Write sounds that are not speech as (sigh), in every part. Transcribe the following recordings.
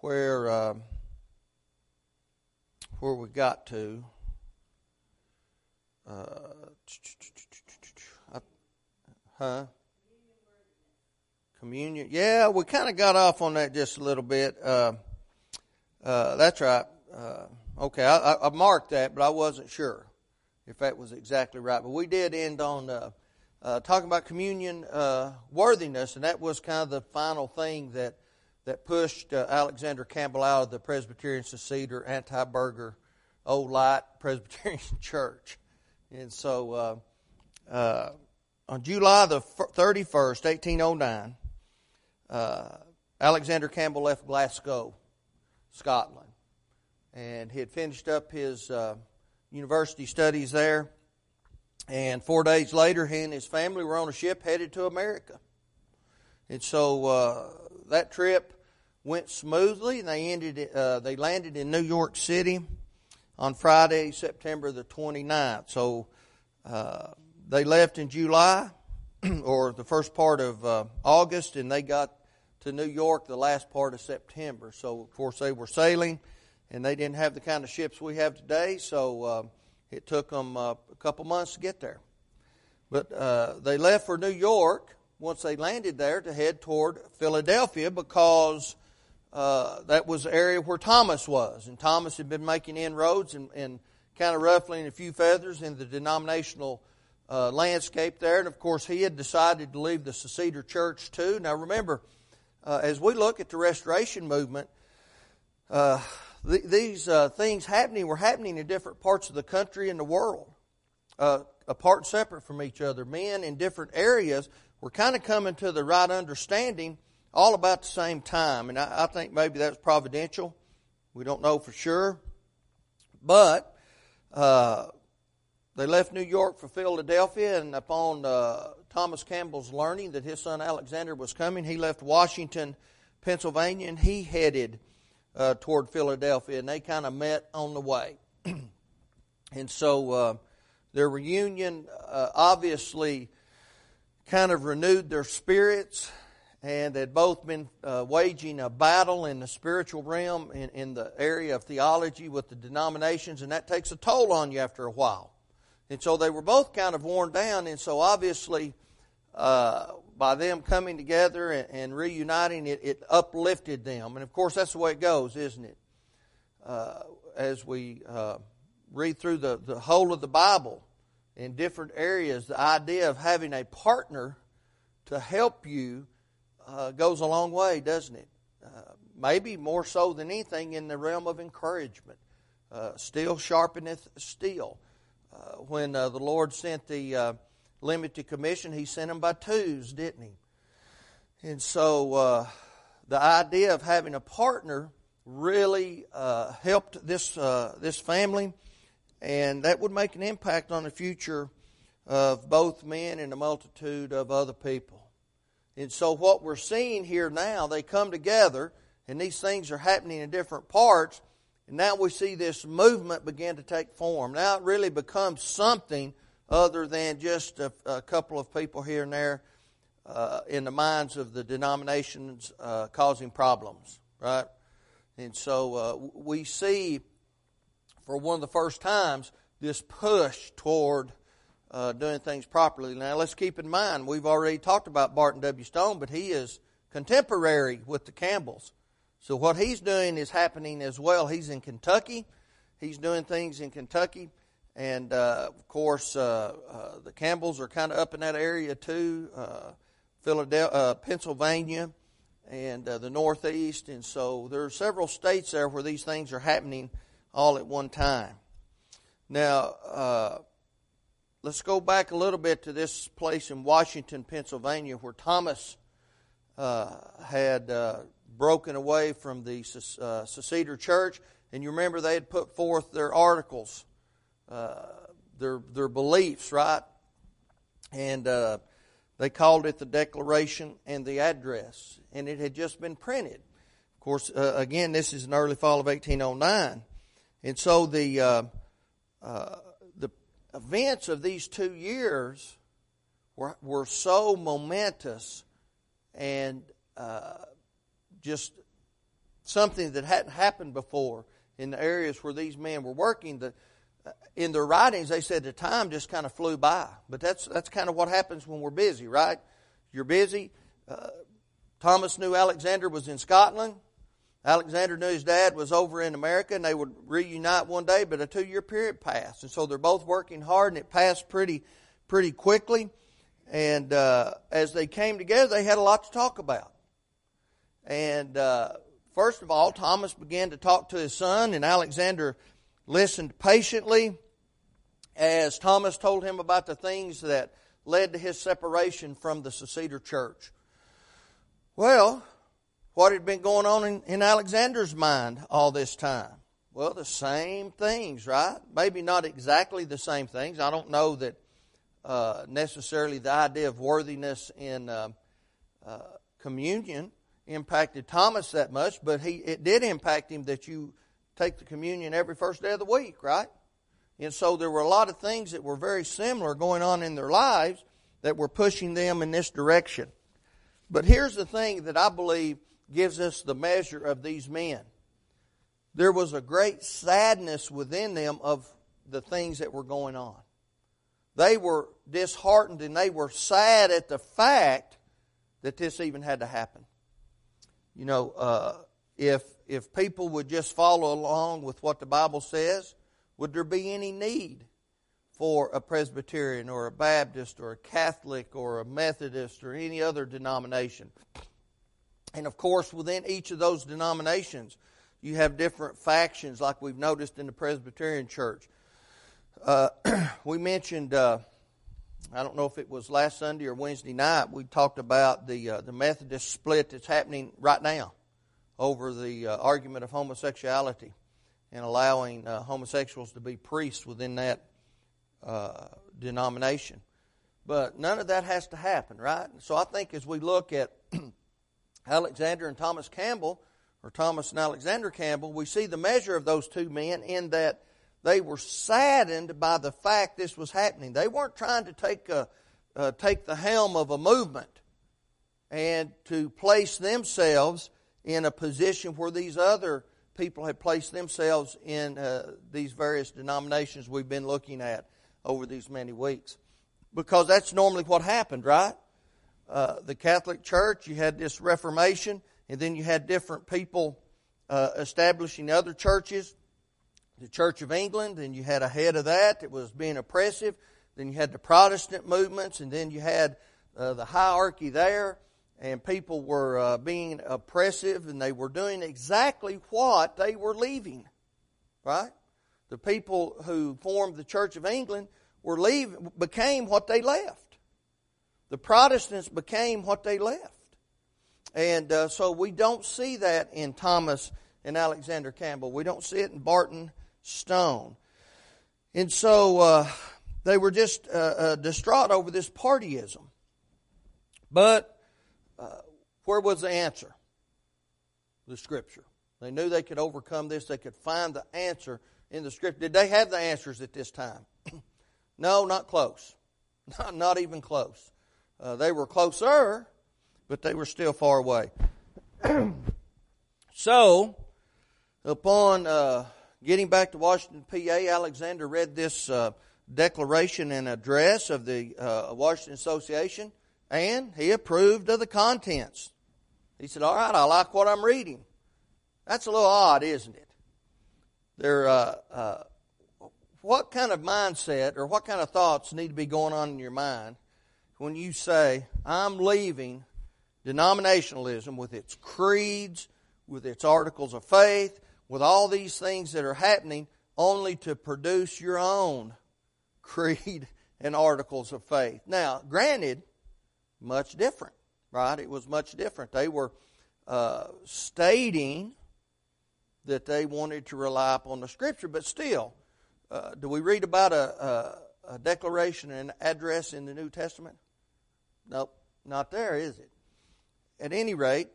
where uh, where we got to. Uh, huh? Communion. Yeah, we kind of got off on that just a little bit. Uh, uh, that's right. Uh, okay, I, I, marked that, but I wasn't sure if that was exactly right. But we did end on uh, talking about communion worthiness, and that was kind of the final thing that that pushed uh, Alexander Campbell out of the Presbyterian Seceder, anti-burgher, old light (laughs) Presbyterian Church. And so, uh, uh, on July the thirty-first, eighteen oh nine, Alexander Campbell left Glasgow, Scotland, and he had finished up his university studies there and four days later, he and his family were on a ship headed to America. And so uh, that trip went smoothly, and they ended. Uh, they landed in New York City on Friday, September the 29th. So uh, they left in July (clears throat) or the first part of uh, August, and they got to New York the last part of September. So of course they were sailing, and they didn't have the kind of ships we have today. So uh, it took them a couple months to get there. But uh, they left for New York once they landed there to head toward Philadelphia because uh, that was the area where Thomas was. And Thomas had been making inroads and, and kind of ruffling a few feathers in the denominational uh, landscape there. And of course, he had decided to leave the Seceder Church too. Now remember, uh, as we look at the Restoration movement, uh, these uh, things happening were happening in different parts of the country and the world, apart, separate from each other. Men in different areas were kind of coming to the right understanding all about the same time. And I, I think maybe that's providential. We don't know for sure. But uh, they left New York for Philadelphia, and upon uh, Thomas Campbell's learning that his son Alexander was coming, he left Washington, Pennsylvania, and he headed uh, toward Philadelphia, and they kind of met on the way. (clears throat) and so uh, their reunion uh, obviously kind of renewed their spirits, and they'd both been uh, waging a battle in the spiritual realm in, in the area of theology with the denominations, and that takes a toll on you after a while. And so they were both kind of worn down, and so obviously uh, by them coming together and, and reuniting, it, it, uplifted them. And of course, that's the way it goes, isn't it? Uh, as we uh, read through the, the whole of the Bible in different areas, the idea of having a partner to help you uh, goes a long way, doesn't it? Uh, maybe more so than anything in the realm of encouragement. Uh, steel sharpeneth steel. when the Lord sent the limited commission, he sent them by twos, didn't he? And so uh, the idea of having a partner really uh, helped this uh, this family, and that would make an impact on the future of both men and a multitude of other people. And so what we're seeing here now, they come together, and these things are happening in different parts. And now we see this movement begin to take form. Now it really becomes something other than just a, a couple of people here and there uh, in the minds of the denominations uh, causing problems, right? And so uh, we see for one of the first times this push toward uh, doing things properly. Now let's keep in mind we've already talked about Barton W. Stone, but he is contemporary with the Campbells. So what he's doing is happening as well. He's in Kentucky. He's doing things in Kentucky. And uh, of course, uh, uh, the Campbells are kind of up in that area too, uh, Philadelphia, uh, Pennsylvania, and the Northeast. And so there are several states there where these things are happening all at one time. Now, let's go back a little bit to this place in Washington, Pennsylvania, where Thomas had broken away from the Seceder Church. And you remember they had put forth their articles uh, their their beliefs, right? And uh, they called it the Declaration and the Address, and it had just been printed. Of course, uh, again, this is in early fall of 1809, and so uh, uh, the events of these two years were were so momentous and just something that hadn't happened before in the areas where these men were working. The, uh, in their writings, they said the time just kind of flew by. But that's, that's kind of what happens when we're busy, right? You're busy. Uh, Thomas knew Alexander was in Scotland. Alexander knew his dad was over in America and they would reunite one day, but a two year period passed. And so they're both working hard and it passed pretty, pretty quickly. And uh, as they came together, they had a lot to talk about. And uh, first of all, Thomas began to talk to his son, and Alexander listened patiently as Thomas told him about the things that led to his separation from the Seceder church. Well, what had been going on in, in Alexander's mind all this time? Well, the same things, right? Maybe not exactly the same things. I don't know that uh, necessarily the idea of worthiness in uh, uh, communion impacted Thomas that much, but he it did impact him that you take the communion every first day of the week, right? And so there were a lot of things that were very similar going on in their lives that were pushing them in this direction. But here's the thing that I believe gives us the measure of these men. There was a great sadness within them of the things that were going on. They were disheartened and they were sad at the fact that this even had to happen. You know, uh, if if people would just follow along with what the Bible says, would there be any need for a Presbyterian or a Baptist or a Catholic or a Methodist or any other denomination? And of course, within each of those denominations, you have different factions, like we've noticed in the Presbyterian Church. Uh, (clears throat) we mentioned, uh, I don't know if it was last Sunday or Wednesday night, we talked about the uh, the Methodist split that's happening right now over the uh, argument of homosexuality and allowing uh, homosexuals to be priests within that uh, denomination. But none of that has to happen, right? So I think as we look at (clears throat) Alexander and Thomas Campbell, or Thomas and Alexander Campbell, we see the measure of those two men in that they were saddened by the fact this was happening. They weren't trying to take a, uh, take the helm of a movement and to place themselves in a position where these other people had placed themselves in uh, these various denominations we've been looking at over these many weeks. Because that's normally what happened, right? Uh, the Catholic Church, you had this Reformation, and then you had different people uh, establishing other churches. The Church of England, and you had a head of that that was being oppressive. Then you had the Protestant movements, and then you had uh, the hierarchy there and people were uh, being oppressive and they were doing exactly what they were leaving. Right? The people who formed the Church of England were leaving, became what they left. The Protestants became what they left. And uh, so we don't see that in Thomas and Alexander Campbell. We don't see it in Barton Stone. And so uh, they were just uh, uh, distraught over this partyism. But where was the answer? The Scripture. They knew they could overcome this. They could find the answer in the Scripture. Did they have the answers at this time? (clears throat) no, not close. (laughs) Not, not even close. Uh, they were closer, but they were still far away. (clears throat) so, upon uh, getting back to Washington, PA, Alexander read this uh, declaration and address of the uh, Washington Association, and he approved of the contents. He said, All right, I like what I'm reading. That's a little odd, isn't it? There, uh, uh, what kind of mindset or what kind of thoughts need to be going on in your mind when you say, I'm leaving denominationalism with its creeds, with its articles of faith, with all these things that are happening, only to produce your own creed and articles of faith? Now, granted, much different right? It was much different. They were uh, stating that they wanted to rely upon the Scripture, but still, uh, do we read about a, a, a declaration and address in the New Testament? Nope, not there, is it? At any rate,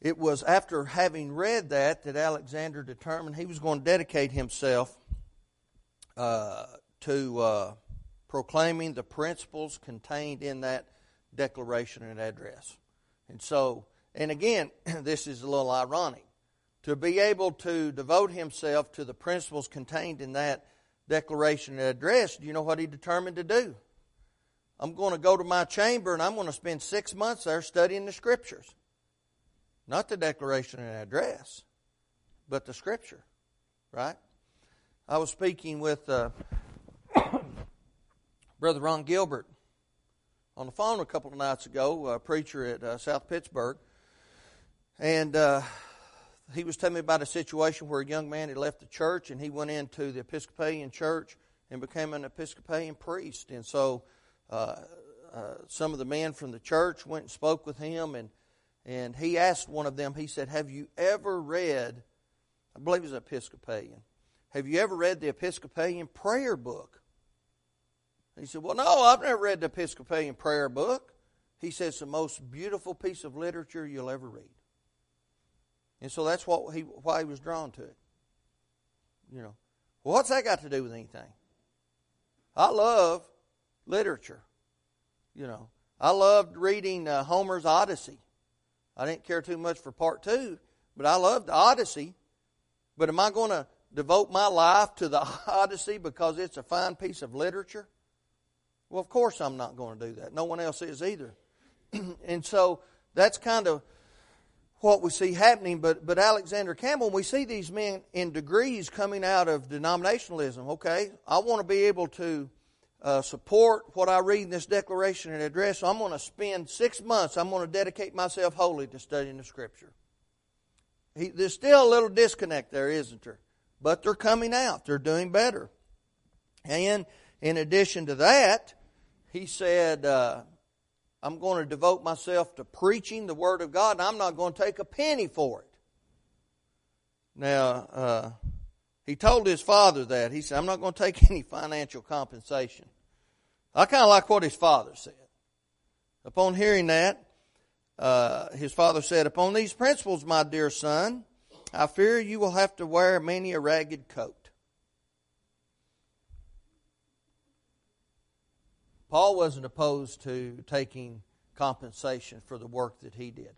it was after having read that that Alexander determined he was going to dedicate himself uh, to uh, proclaiming the principles contained in that declaration and address. And so, and again, (clears throat) this is a little ironic to be able to devote himself to the principles contained in that declaration and address, do you know what he determined to do? I'm going to go to my chamber and I'm going to spend six months there studying the scriptures. Not the declaration and address, but the scripture. Right? I was speaking with uh, (coughs) Brother Ron Gilbert on the phone a couple of nights ago, a preacher at uh, South Pittsburgh, And uh, he was telling me about a situation where a young man had left the church and he went into the Episcopalian church and became an Episcopalian priest. And so uh, uh, some of the men from the church went and spoke with him, and, and he asked one of them, he said, Have you ever read, I believe it was Episcopalian, have you ever read the Episcopalian prayer book? He said, Well, no, I've never read the Episcopalian prayer book. He said, It's the most beautiful piece of literature you'll ever read. And so that's what he, why he was drawn to it. You know, well, what's that got to do with anything? I love literature. You know, I loved reading uh, Homer's Odyssey. I didn't care too much for part two, but I loved the Odyssey. But am I going to devote my life to the (laughs) Odyssey because it's a fine piece of literature? Well, of course I'm not going to do that. No one else is either. (clears throat) and so that's kind of what we see happening. But, but Alexander Campbell, we see these men in degrees coming out of denominationalism. Okay, I want to be able to uh, support what I read in this declaration and address. So I'm going to spend six months, I'm going to dedicate myself wholly to studying the Scripture. He, there's still a little disconnect there, isn't there? But they're coming out, they're doing better. And in addition to that, he said, uh, I'm going to devote myself to preaching the Word of God, and I'm not going to take a penny for it. Now, uh, he told his father that. He said, I'm not going to take (laughs) any financial compensation. I kind of like what his father said. Upon hearing that, uh, his father said, Upon these principles, my dear son, I fear you will have to wear many a ragged coat. Paul wasn't opposed to taking compensation for the work that he did.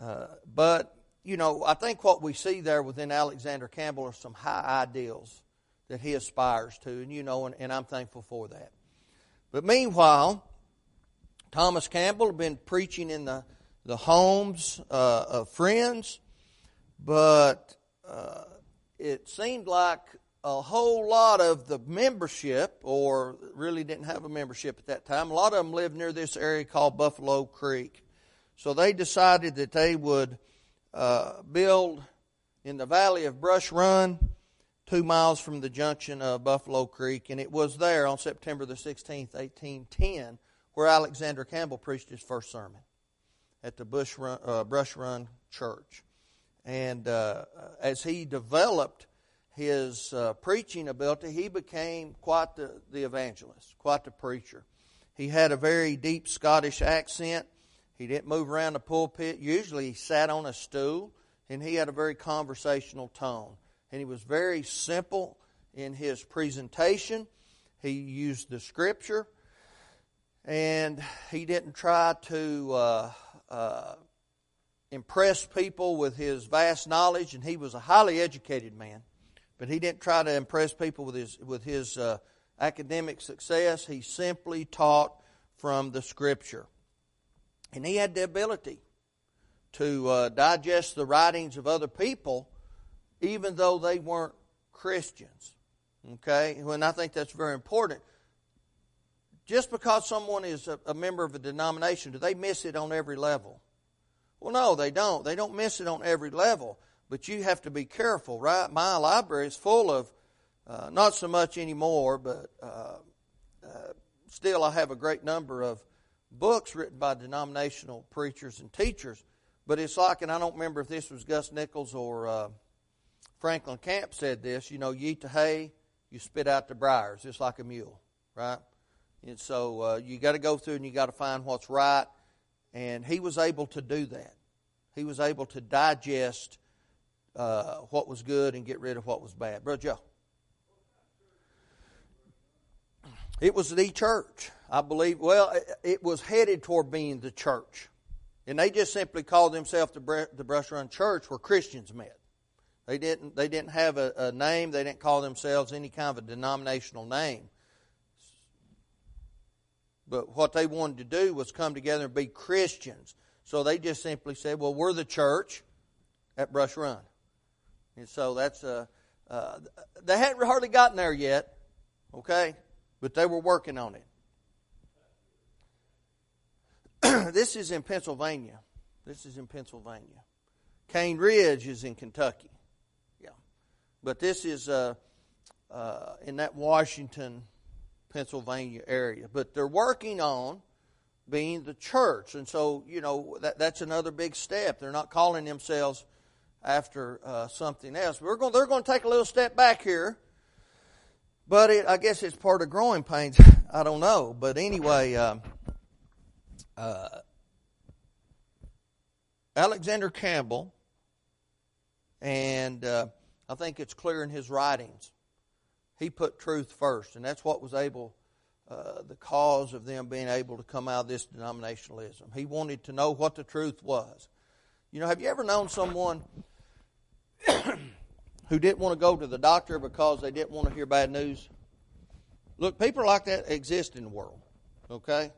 Uh, but, you know, I think what we see there within Alexander Campbell are some high ideals that he aspires to, and you know, and, and I'm thankful for that. But meanwhile, Thomas Campbell had been preaching in the, the homes uh, of friends, but uh, it seemed like a whole lot of the membership, or really didn't have a membership at that time, a lot of them lived near this area called Buffalo Creek. So they decided that they would uh, build in the valley of Brush Run two miles from the junction of Buffalo Creek, and it was there on September the 16th, 1810, where Alexander Campbell preached his first sermon at the Bush Run, uh, Brush Run Church. And uh, as he developed his uh, preaching ability, he became quite the, the evangelist, quite the preacher. He had a very deep Scottish accent. He didn't move around the pulpit. Usually he sat on a stool, and he had a very conversational tone and he was very simple in his presentation. He used the scripture, and he didn't try to uh, uh, impress people with his vast knowledge. And he was a highly educated man, but he didn't try to impress people with his with his uh, academic success. He simply taught from the scripture, and he had the ability to uh, digest the writings of other people even though they weren't Christians. Okay? And I think that's very important. Just because someone is a, a member of a denomination, do they miss it on every level? Well, no, they don't. They don't miss it on every level. But you have to be careful, right? My library is full of, uh, not so much anymore, but uh, uh, still I have a great number of books written by denominational preachers and teachers. But it's like, and I don't remember if this was Gus Nichols or uh, Franklin Camp said this, you know, you eat the hay, you spit out the briars, just like a mule, right? And so uh, you got to go through and you got to find what's right. And he was able to do that. He was able to digest uh, what was good and get rid of what was bad. Brother Joe. It was the church. I believe, well, it was headed toward being the church. And they just simply called themselves the, the Brush Run Church where Christians met. They didn't, they didn't have a, a name. They didn't call themselves any kind of a denominational name. But what they wanted to do was come together and be Christians. So they just simply said, well, we're the church at Brush Run. And so that's, uh, uh, they hadn't hardly gotten there yet, okay? But they were working on it. (clears throat) this is in Pennsylvania. This is in Pennsylvania. Cane Ridge is in Kentucky. But this is uh, uh, in that Washington, Pennsylvania area. But they're working on being the church. And so, you know, that, that's another big step. They're not calling themselves after uh, something else. We're going, they're going to take a little step back here. But it, I guess it's part of growing pains. (laughs) I don't know. But anyway, um, uh, Alexander Campbell, and uh, I think it's clear in his writings, he put truth first, and that's what was able, uh, the cause of them being able to come out of this denominationalism. He wanted to know what the truth was. You know, have you ever known someone (coughs) who didn't want to go to the doctor because they didn't want to hear bad news? Look, people like that exist in the world, okay?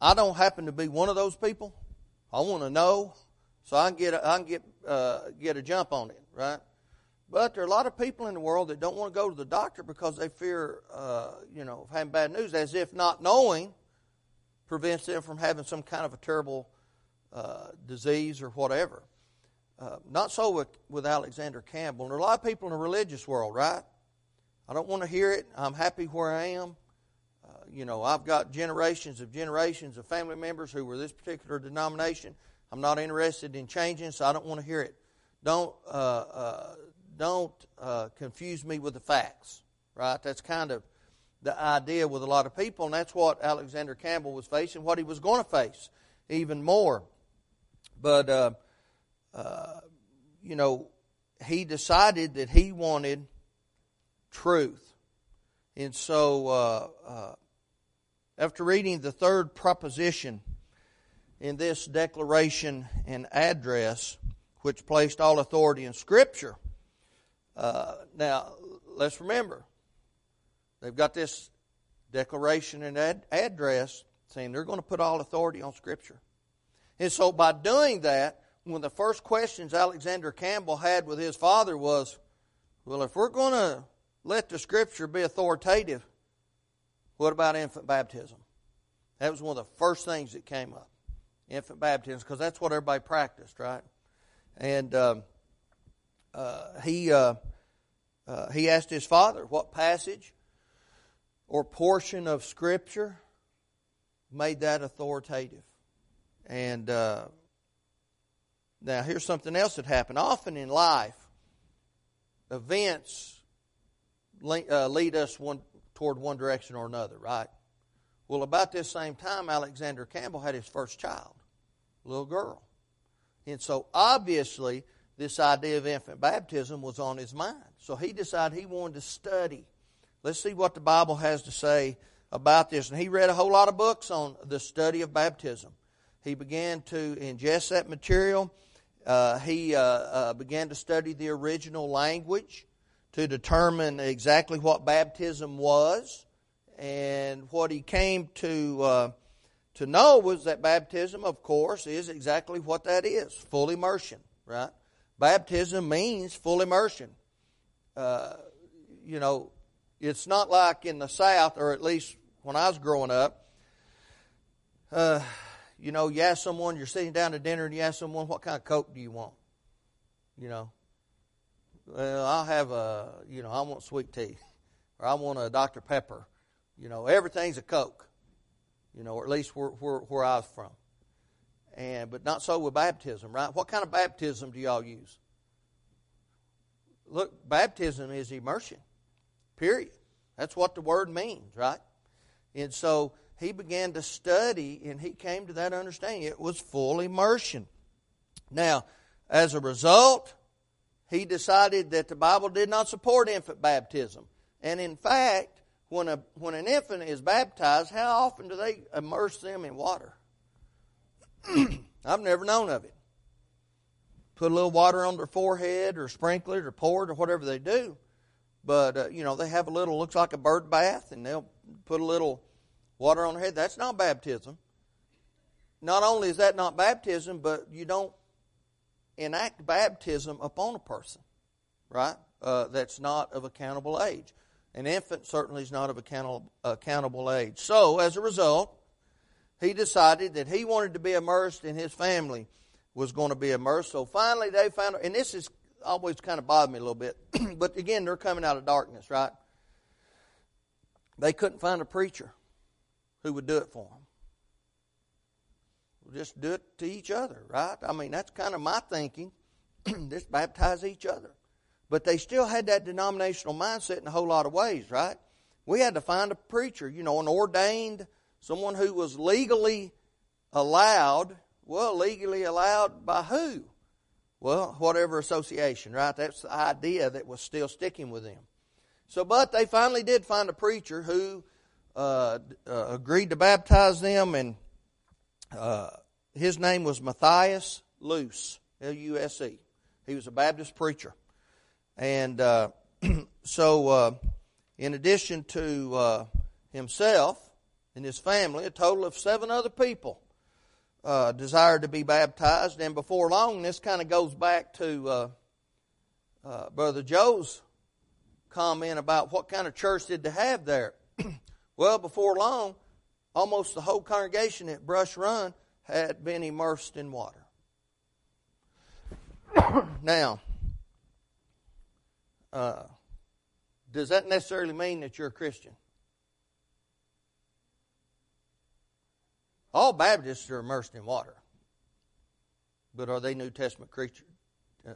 I don't happen to be one of those people. I want to know so I can get I can get uh, get a jump on it, right? But there are a lot of people in the world that don't want to go to the doctor because they fear, uh, you know, having bad news, as if not knowing prevents them from having some kind of a terrible uh, disease or whatever. Uh, not so with, with Alexander Campbell. There are a lot of people in the religious world, right? I don't want to hear it. I'm happy where I am you know, I've got generations of generations of family members who were this particular denomination. I'm not interested in changing, so I don't want to hear it. Don't uh, uh, don't uh, confuse me with the facts, right? That's kind of the idea with a lot of people, and that's what Alexander Campbell was facing, what he was going to face even more. But uh, uh, you know, he decided that he wanted truth, and so uh, after reading the third proposition in this declaration and address, which placed all authority in Scripture, uh, now let's remember, they've got this declaration and ad- address saying they're going to put all authority on Scripture. And so by doing that, one of the first questions Alexander Campbell had with his father was, well, if we're going to let the Scripture be authoritative, what about infant baptism? That was one of the first things that came up. Infant baptism, because that's what everybody practiced, right? And um, uh, he uh, uh, he asked his father what passage or portion of Scripture made that authoritative. And uh, now here's something else that happened. Often in life, events uh, lead us one toward one direction or another, right? Well, about this same time, Alexander Campbell had his first child, little girl. And so obviously, this idea of infant baptism was on his mind. So he decided he wanted to study. Let's see what the Bible has to say about this. And he read a whole lot of books on the study of baptism. He began to ingest that material. Uh, he uh, uh, began to study the original language to determine exactly what baptism was. And what he came to, uh, to know was that baptism, of course, is exactly what that is full immersion, right? Baptism means full immersion. Uh, you know, it's not like in the South, or at least when I was growing up, uh, you know, you ask someone, you're sitting down to dinner, and you ask someone, what kind of Coke do you want? You know, well, I'll have a, you know, I want sweet tea, or I want a Dr. Pepper. You know, everything's a Coke. You know, or at least where, where, where I was from. And but not so with baptism, right? What kind of baptism do y'all use? Look, baptism is immersion. Period. That's what the word means, right? And so he began to study and he came to that understanding. It was full immersion. Now, as a result, he decided that the Bible did not support infant baptism. And in fact, when, a, when an infant is baptized, how often do they immerse them in water? (clears throat) I've never known of it. Put a little water on their forehead or sprinkle it or pour it or whatever they do. But, uh, you know, they have a little, looks like a bird bath, and they'll put a little water on their head. That's not baptism. Not only is that not baptism, but you don't enact baptism upon a person, right? Uh, that's not of accountable age. An infant certainly is not of accountable, accountable age. So, as a result, he decided that he wanted to be immersed and his family was going to be immersed. So finally they found, and this is always kind of bothered me a little bit, (clears throat) but again, they're coming out of darkness, right? They couldn't find a preacher who would do it for them. We'll just do it to each other, right? I mean, that's kind of my thinking. (clears throat) just baptize each other. But they still had that denominational mindset in a whole lot of ways, right? We had to find a preacher, you know, an ordained, someone who was legally allowed. Well, legally allowed by who? Well, whatever association, right? That's the idea that was still sticking with them. So, but they finally did find a preacher who uh, uh, agreed to baptize them, and uh, his name was Matthias Luse, L U S E. He was a Baptist preacher. And uh, (clears throat) so, uh, in addition to uh, himself and his family, a total of seven other people uh, desired to be baptized. And before long, this kind of goes back to uh, uh, Brother Joe's comment about what kind of church did they have there. (clears throat) well, before long, almost the whole congregation at Brush Run had been immersed in water. (coughs) now, uh, does that necessarily mean that you're a Christian? All Baptists are immersed in water, but are they New Testament creatures? Uh,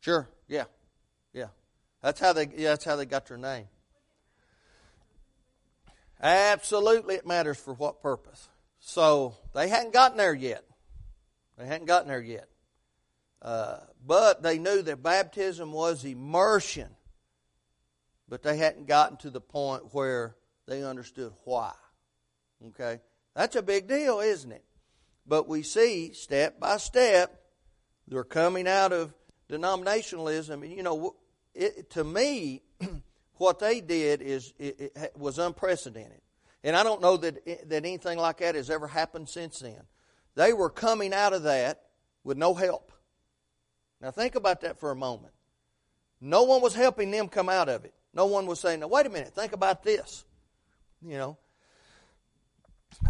sure, yeah, yeah. That's how they. Yeah, that's how they got their name. Absolutely, it matters for what purpose. So they hadn't gotten there yet. They hadn't gotten there yet. Uh, but they knew that baptism was immersion. But they hadn't gotten to the point where they understood why. Okay? That's a big deal, isn't it? But we see step by step they're coming out of denominationalism. And, you know, it, to me, (clears throat) what they did is it, it was unprecedented. And I don't know that, eh, that anything like that has ever happened since then. They were coming out of that with no help. Now think about that for a moment. No one was helping them come out of it. No one was saying, now wait a minute, think about this. You know,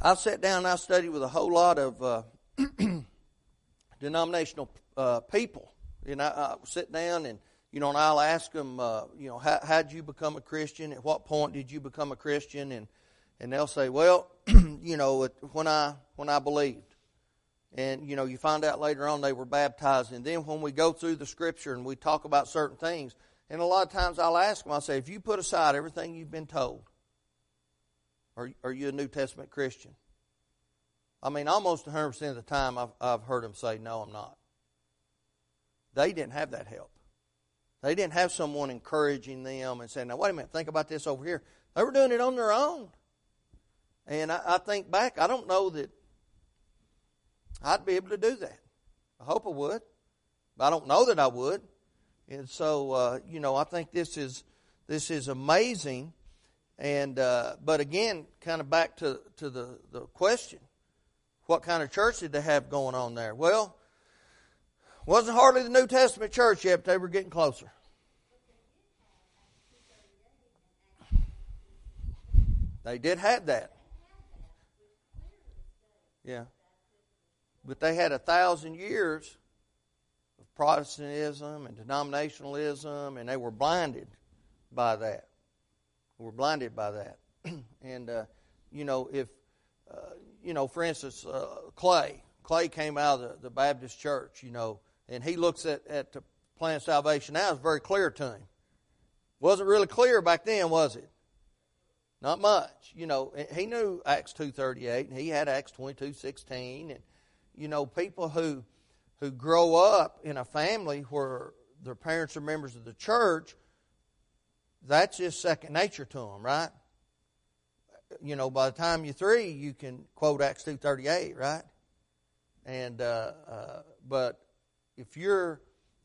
I've sat down and I've studied with a whole lot of uh, (clears throat) denominational uh, people. And I, I sit down and, you know, and I'll ask them, uh, you know, how, how did you become a Christian? At what point did you become a Christian? And, and they'll say, well, (clears throat) you know, when I, when I believed and you know you find out later on they were baptized and then when we go through the scripture and we talk about certain things and a lot of times i'll ask them i'll say if you put aside everything you've been told are, are you a new testament christian i mean almost 100% of the time I've, I've heard them say no i'm not they didn't have that help they didn't have someone encouraging them and saying now wait a minute think about this over here they were doing it on their own and I, I think back i don't know that I'd be able to do that. I hope I would. But I don't know that I would. And so, uh, you know, I think this is this is amazing. And uh, but again, kind of back to to the the question, what kind of church did they have going on there? Well, wasn't hardly the New Testament church yet, but they were getting closer. They did have that. Yeah. But they had a thousand years of Protestantism and denominationalism, and they were blinded by that. Were blinded by that. (clears throat) and, uh, you know, if, uh, you know, for instance, uh, Clay, Clay came out of the, the, Baptist church, you know, and he looks at, at the plan of salvation now, it's very clear to him. Wasn't really clear back then, was it? Not much. You know, he knew Acts 2.38, and he had Acts 22.16, and you know, people who who grow up in a family where their parents are members of the church, that's just second nature to them, right? you know, by the time you're three, you can quote Acts two thirty eight, right? And uh, uh, but if you're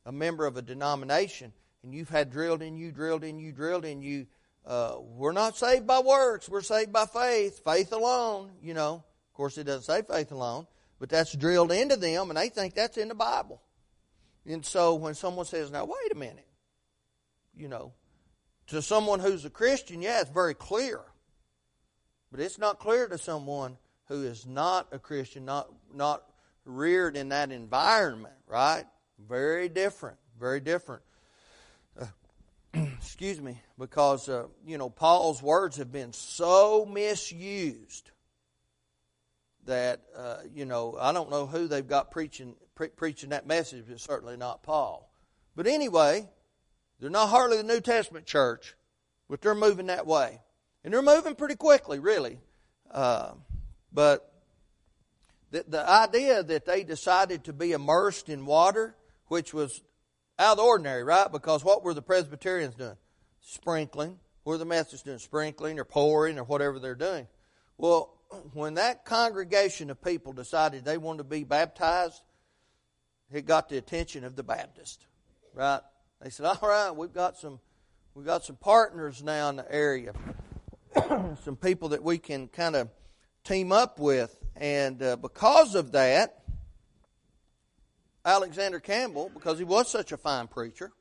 a member of a denomination and you've had drilled in you, drilled in you, drilled in you, uh, we're not saved by works. We're saved by faith, faith alone. You know, of course, it doesn't say faith alone, but that's drilled into them, and they think that's in the Bible. And so when someone says, "Now wait a minute," you know, to someone who's a Christian, yeah, it's very clear. But it's not clear to someone who is not a Christian, not, not reared in that environment, right? Very different, very different. Uh, (clears throat) excuse me, because, uh, you know, Paul's words have been so misused that, uh, you know, I don't know who they've got preaching, pre- preaching that message, but certainly not Paul. But anyway, they're not hardly the New Testament church, but they're moving that way. And they're moving pretty quickly, really. Uh, but the, the idea that they decided to be immersed in water, which was out of the ordinary, right? Because what were the Presbyterians doing? Sprinkling. What were the Methodists doing? Sprinkling or pouring or whatever they're doing. Well, when that congregation of people decided they wanted to be baptized, it got the attention of the Baptist, right? They said, "All right, we've got some, we've got some partners now in the area, (clears throat) some people that we can kind of team up with." And uh, because of that, Alexander Campbell, because he was such a fine preacher,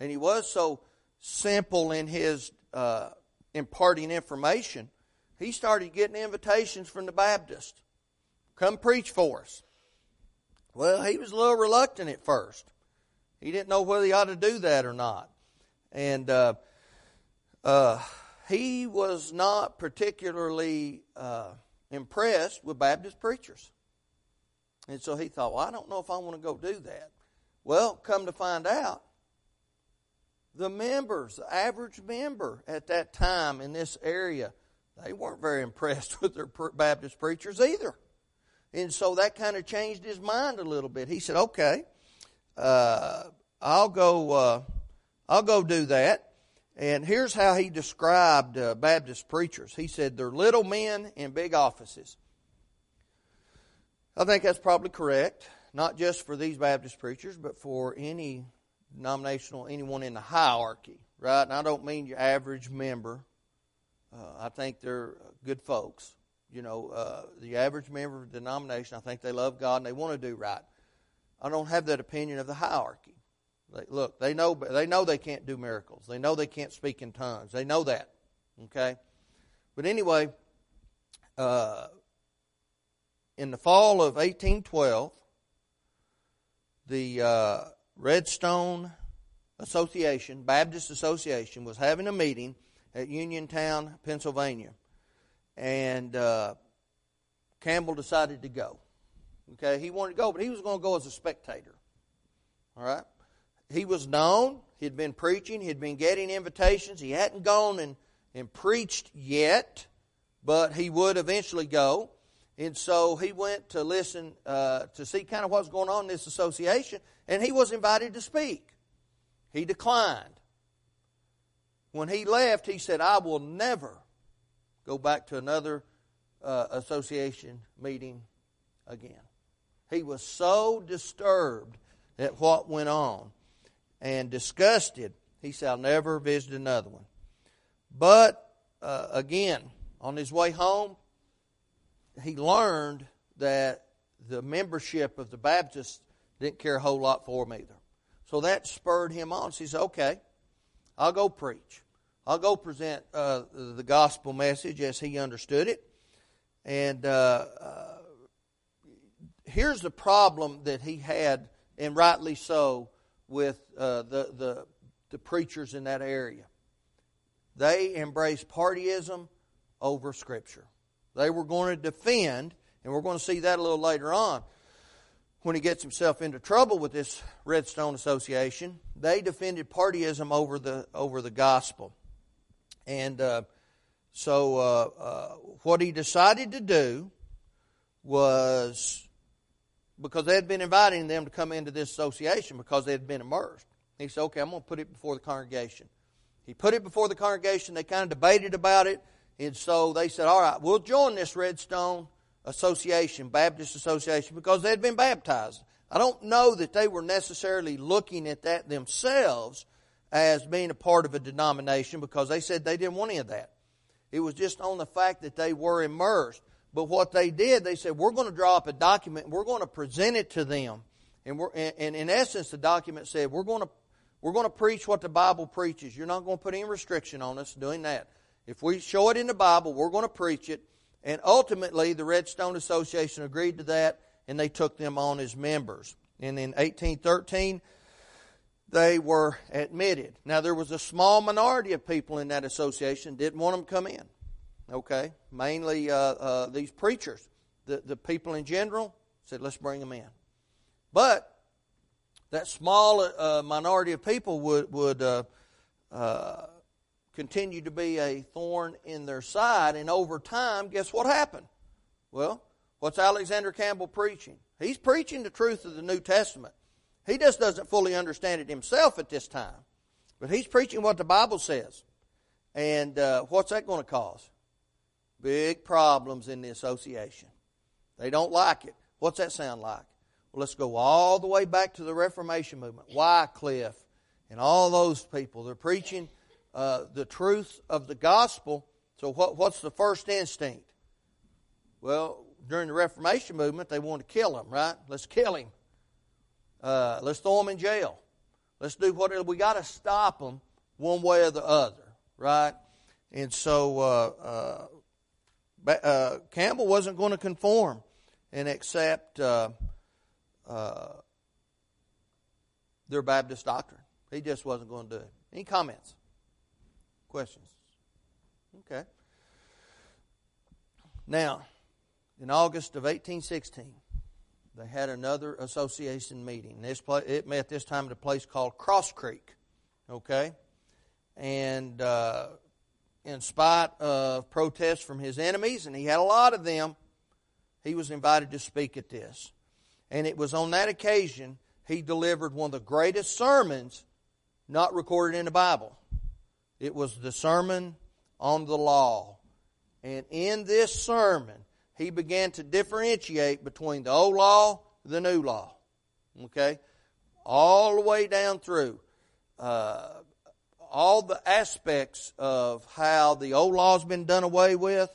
and he was so simple in his uh, imparting information, he started getting invitations from the Baptist. Come preach for us. Well, he was a little reluctant at first. He didn't know whether he ought to do that or not. And uh, uh, he was not particularly uh, impressed with Baptist preachers. And so he thought, well, I don't know if I want to go do that. Well, come to find out, the members, the average member at that time in this area, they weren't very impressed (laughs) with their Baptist preachers either. And so that kind of changed his mind a little bit. He said, okay, uh, I'll go, uh, I'll go do that. And here's how he described uh, Baptist preachers. He said they're little men in big offices. I think that's probably correct, not just for these Baptist preachers, but for any denominational, anyone in the hierarchy, right? And I don't mean your average member. Uh, I think they're good folks. You know, uh, the average member of the denomination, I think they love God and they want to do right. I don't have that opinion of the hierarchy. They, look, they know they know they can't do miracles. They know they can't speak in tongues. They know that. Okay, but anyway, uh, in the fall of 1812, the uh, Redstone Association, Baptist Association, was having a meeting at Uniontown, Pennsylvania, and uh, Campbell decided to go. Okay, he wanted to go, but he was going to go as a spectator. All right he was known. He'd been preaching. He'd been getting invitations. He hadn't gone and, and preached yet, but he would eventually go. And so he went to listen uh, to see kind of what's going on in this association, and he was invited to speak. He declined. When he left, he said, I will never go back to another uh, association meeting again. He was so disturbed at what went on and disgusted, he shall never visit another one. But uh, again, on his way home, he learned that the membership of the Baptists didn't care a whole lot for him either. So that spurred him on. So he said, okay, I'll go preach. I'll go present uh, the gospel message as he understood it. And uh, uh, here's the problem that he had, and rightly so, with uh, the, the, the preachers in that area. They embraced partyism over Scripture. They were going to defend, and we're going to see that a little later on. When he gets himself into trouble with this Redstone Association, they defended partyism over the over the gospel, and uh, so uh, uh, what he decided to do was because they had been inviting them to come into this association because they had been immersed. He said, okay, I'm going to put it before the congregation. He put it before the congregation. They kind of debated about it, And so they said, all right, we'll join this Redstone Association, Baptist Association, because they'd been baptized. I don't know that they were necessarily looking at that themselves as being a part of a denomination because they said they didn't want any of that. It was just on the fact that they were immersed. But what they did, they said, we're going to draw up a document and we're going to present it to them. And, we're, and in essence, the document said, we're going to we're going to preach what the Bible preaches. You're not going to put any restriction on us doing that. If we show it in the Bible, we're going to preach it. And ultimately, the Redstone Association agreed to that, and they took them on as members. And in 1813, they were admitted. Now, there was a small minority of people in that association didn't want them to come in. Okay, mainly uh, uh, these preachers. The the people in general said, "Let's bring them in." But that small uh, minority of people would would uh, uh, continue to be a thorn in their side, and over time, guess what happened? Well, what's Alexander Campbell preaching? He's preaching the truth of the New Testament. He just doesn't fully understand it himself at this time, but he's preaching what the Bible says. And uh, what's that going to cause? Big problems in the association. They don't like it. What's that sound like? Well, let's go all the way back to the Reformation movement. Wycliffe and all those people. They're preaching uh, the truth of the gospel. So, what, what's the first instinct? Well, during the Reformation movement, they want to kill him, right? Let's kill him. Uh, let's throw him in jail. Let's do whatever. We got to stop them one way or the other, right? And so uh, uh, Campbell wasn't going to conform and accept uh, uh, their Baptist doctrine. He just wasn't going to do it. Any comments? Questions? Okay. Now, in August of 1816, they had another association meeting. This place, it met this time at a place called Cross Creek. Okay? And uh, in spite of protests from his enemies, and he had a lot of them, he was invited to speak at this. And it was on that occasion he delivered one of the greatest sermons not recorded in the Bible. It was the sermon on the law. And in this sermon, he began to differentiate between the old law the new law. Okay? All the way down through. Uh, all the aspects of how the old law's been done away with,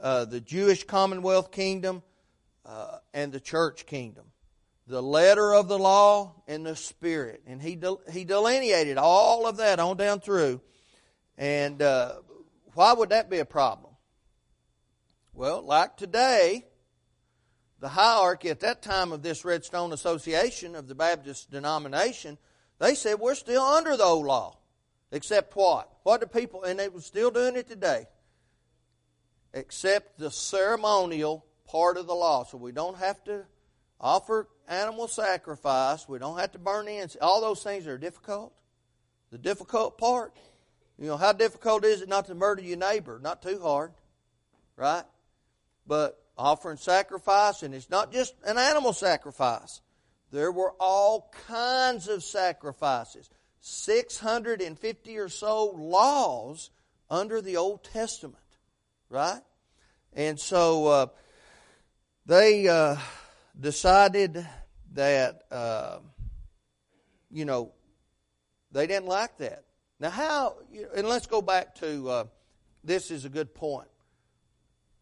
uh, the Jewish Commonwealth Kingdom, uh, and the church kingdom. The letter of the law and the spirit. And he, he delineated all of that on down through. And uh, why would that be a problem? Well, like today, the hierarchy at that time of this Redstone Association of the Baptist denomination, they said we're still under the old law. Except what? What do people, and they were still doing it today, except the ceremonial part of the law. So we don't have to offer animal sacrifice. We don't have to burn incense. All those things are difficult. The difficult part, you know, how difficult is it not to murder your neighbor? Not too hard, right? But offering sacrifice, and it's not just an animal sacrifice. There were all kinds of sacrifices. 650 or so laws under the Old Testament, right? And so, uh, they uh, decided that, uh, you know, they didn't like that. Now, how, and let's go back to uh, this is a good point.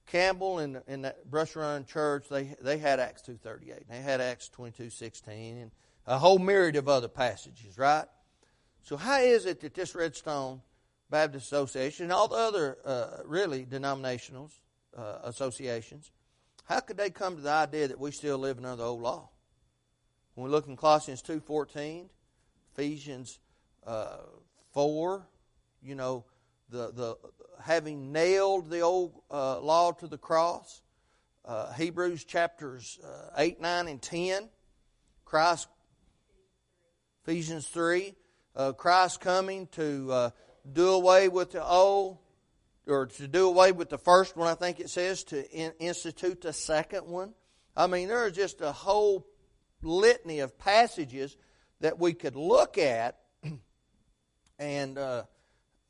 Campbell and, and that Brush Run Church, they, they had Acts 2.38. They had Acts 22.16 and a whole myriad of other passages, right? So how is it that this Redstone Baptist Association and all the other, uh, really, denominational uh, associations how could they come to the idea that we still live under the old law? When we look in Colossians 2.14, Ephesians uh, 4, you know, the, the having nailed the old uh, law to the cross, uh, Hebrews chapters uh, 8, 9, and 10, Christ, Ephesians 3, uh, Christ coming to uh, do away with the old, or to do away with the first one, I think it says, to in, institute the second one. I mean, there is just a whole litany of passages that we could look at (clears throat) and uh,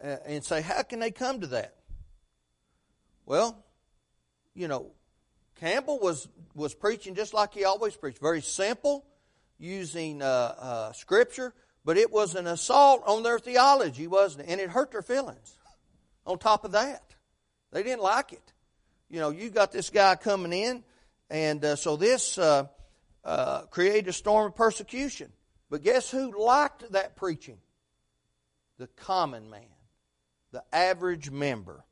and say, how can they come to that? Well, you know, Campbell was, was preaching just like he always preached. Very simple, using uh, uh, scripture, but it was an assault on their theology, wasn't it? And it hurt their feelings. On top of that, they didn't like it. You know, you got this guy coming in, and uh, so this uh, uh, created a storm of persecution. But guess who liked that preaching? The common man, the average member.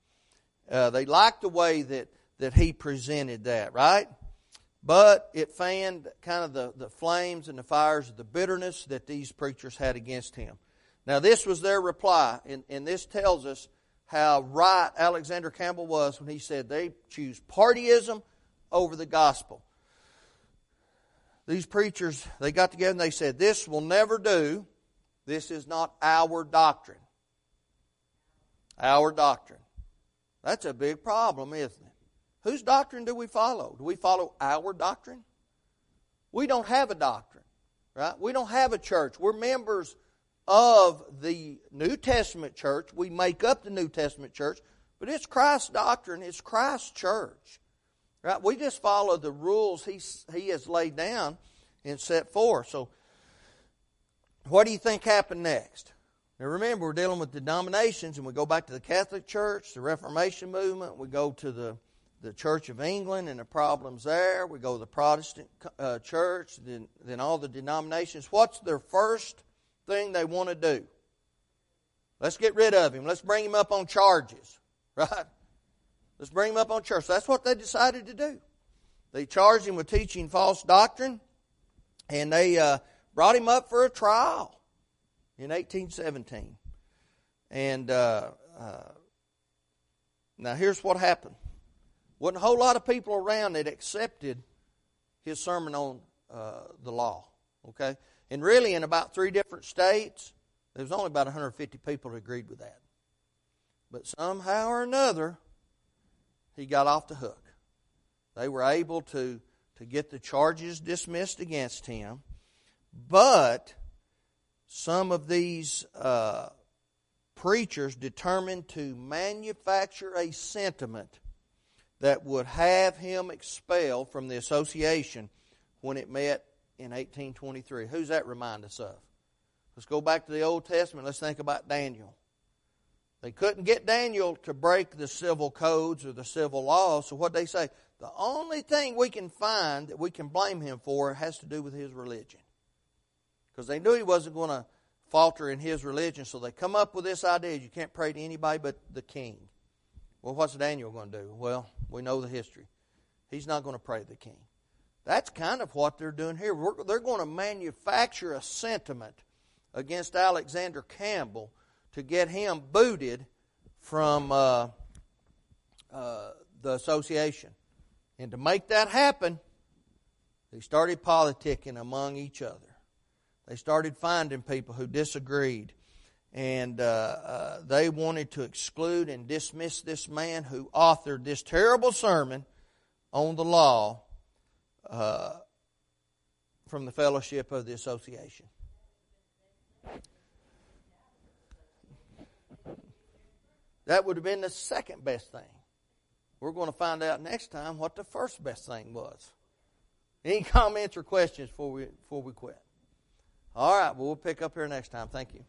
Uh, they liked the way that, that he presented that, right? But it fanned kind of the, the flames and the fires of the bitterness that these preachers had against him. Now, this was their reply, and, and this tells us how right Alexander Campbell was when he said they choose partyism over the gospel. These preachers, they got together and they said, This will never do. This is not our doctrine. Our doctrine. That's a big problem, isn't it? Whose doctrine do we follow? Do we follow our doctrine? We don't have a doctrine, right? We don't have a church. We're members of the New Testament church. We make up the New Testament church, but it's Christ's doctrine, it's Christ's church. Right? We just follow the rules he, he has laid down and set forth. So, what do you think happened next? Now remember, we're dealing with denominations, and we go back to the Catholic Church, the Reformation movement, we go to the, the Church of England and the problems there, we go to the Protestant uh, church, then, then all the denominations. What's their first thing they want to do? Let's get rid of him. Let's bring him up on charges, (laughs) right? Let's bring him up on charges. That's what they decided to do. They charged him with teaching false doctrine, and they uh, brought him up for a trial in 1817. And uh, uh, now here's what happened. Wasn't a whole lot of people around that accepted his sermon on uh, the law. Okay, and really in about three different states, there was only about 150 people that agreed with that. But somehow or another, he got off the hook. They were able to to get the charges dismissed against him, but some of these uh, preachers determined to manufacture a sentiment that would have him expelled from the association when it met in 1823. Who's that remind us of? Let's go back to the Old Testament. Let's think about Daniel. They couldn't get Daniel to break the civil codes or the civil laws, so what they say? The only thing we can find that we can blame him for has to do with his religion because they knew he wasn't going to falter in his religion. So they come up with this idea you can't pray to anybody but the king. Well, what's Daniel going to do? Well, we know the history. He's not going to pray to the king. That's kind of what they're doing here. We're, they're going to manufacture a sentiment against Alexander Campbell to get him booted from uh, uh, the association. And to make that happen, they started politicking among each other. They started finding people who disagreed. And uh, uh, they wanted to exclude and dismiss this man who authored this terrible sermon on the law uh, from the fellowship of the association. That would have been the second best thing. We're going to find out next time what the first best thing was. Any comments or questions before we, before we quit? All right, well, we'll pick up here next time. Thank you.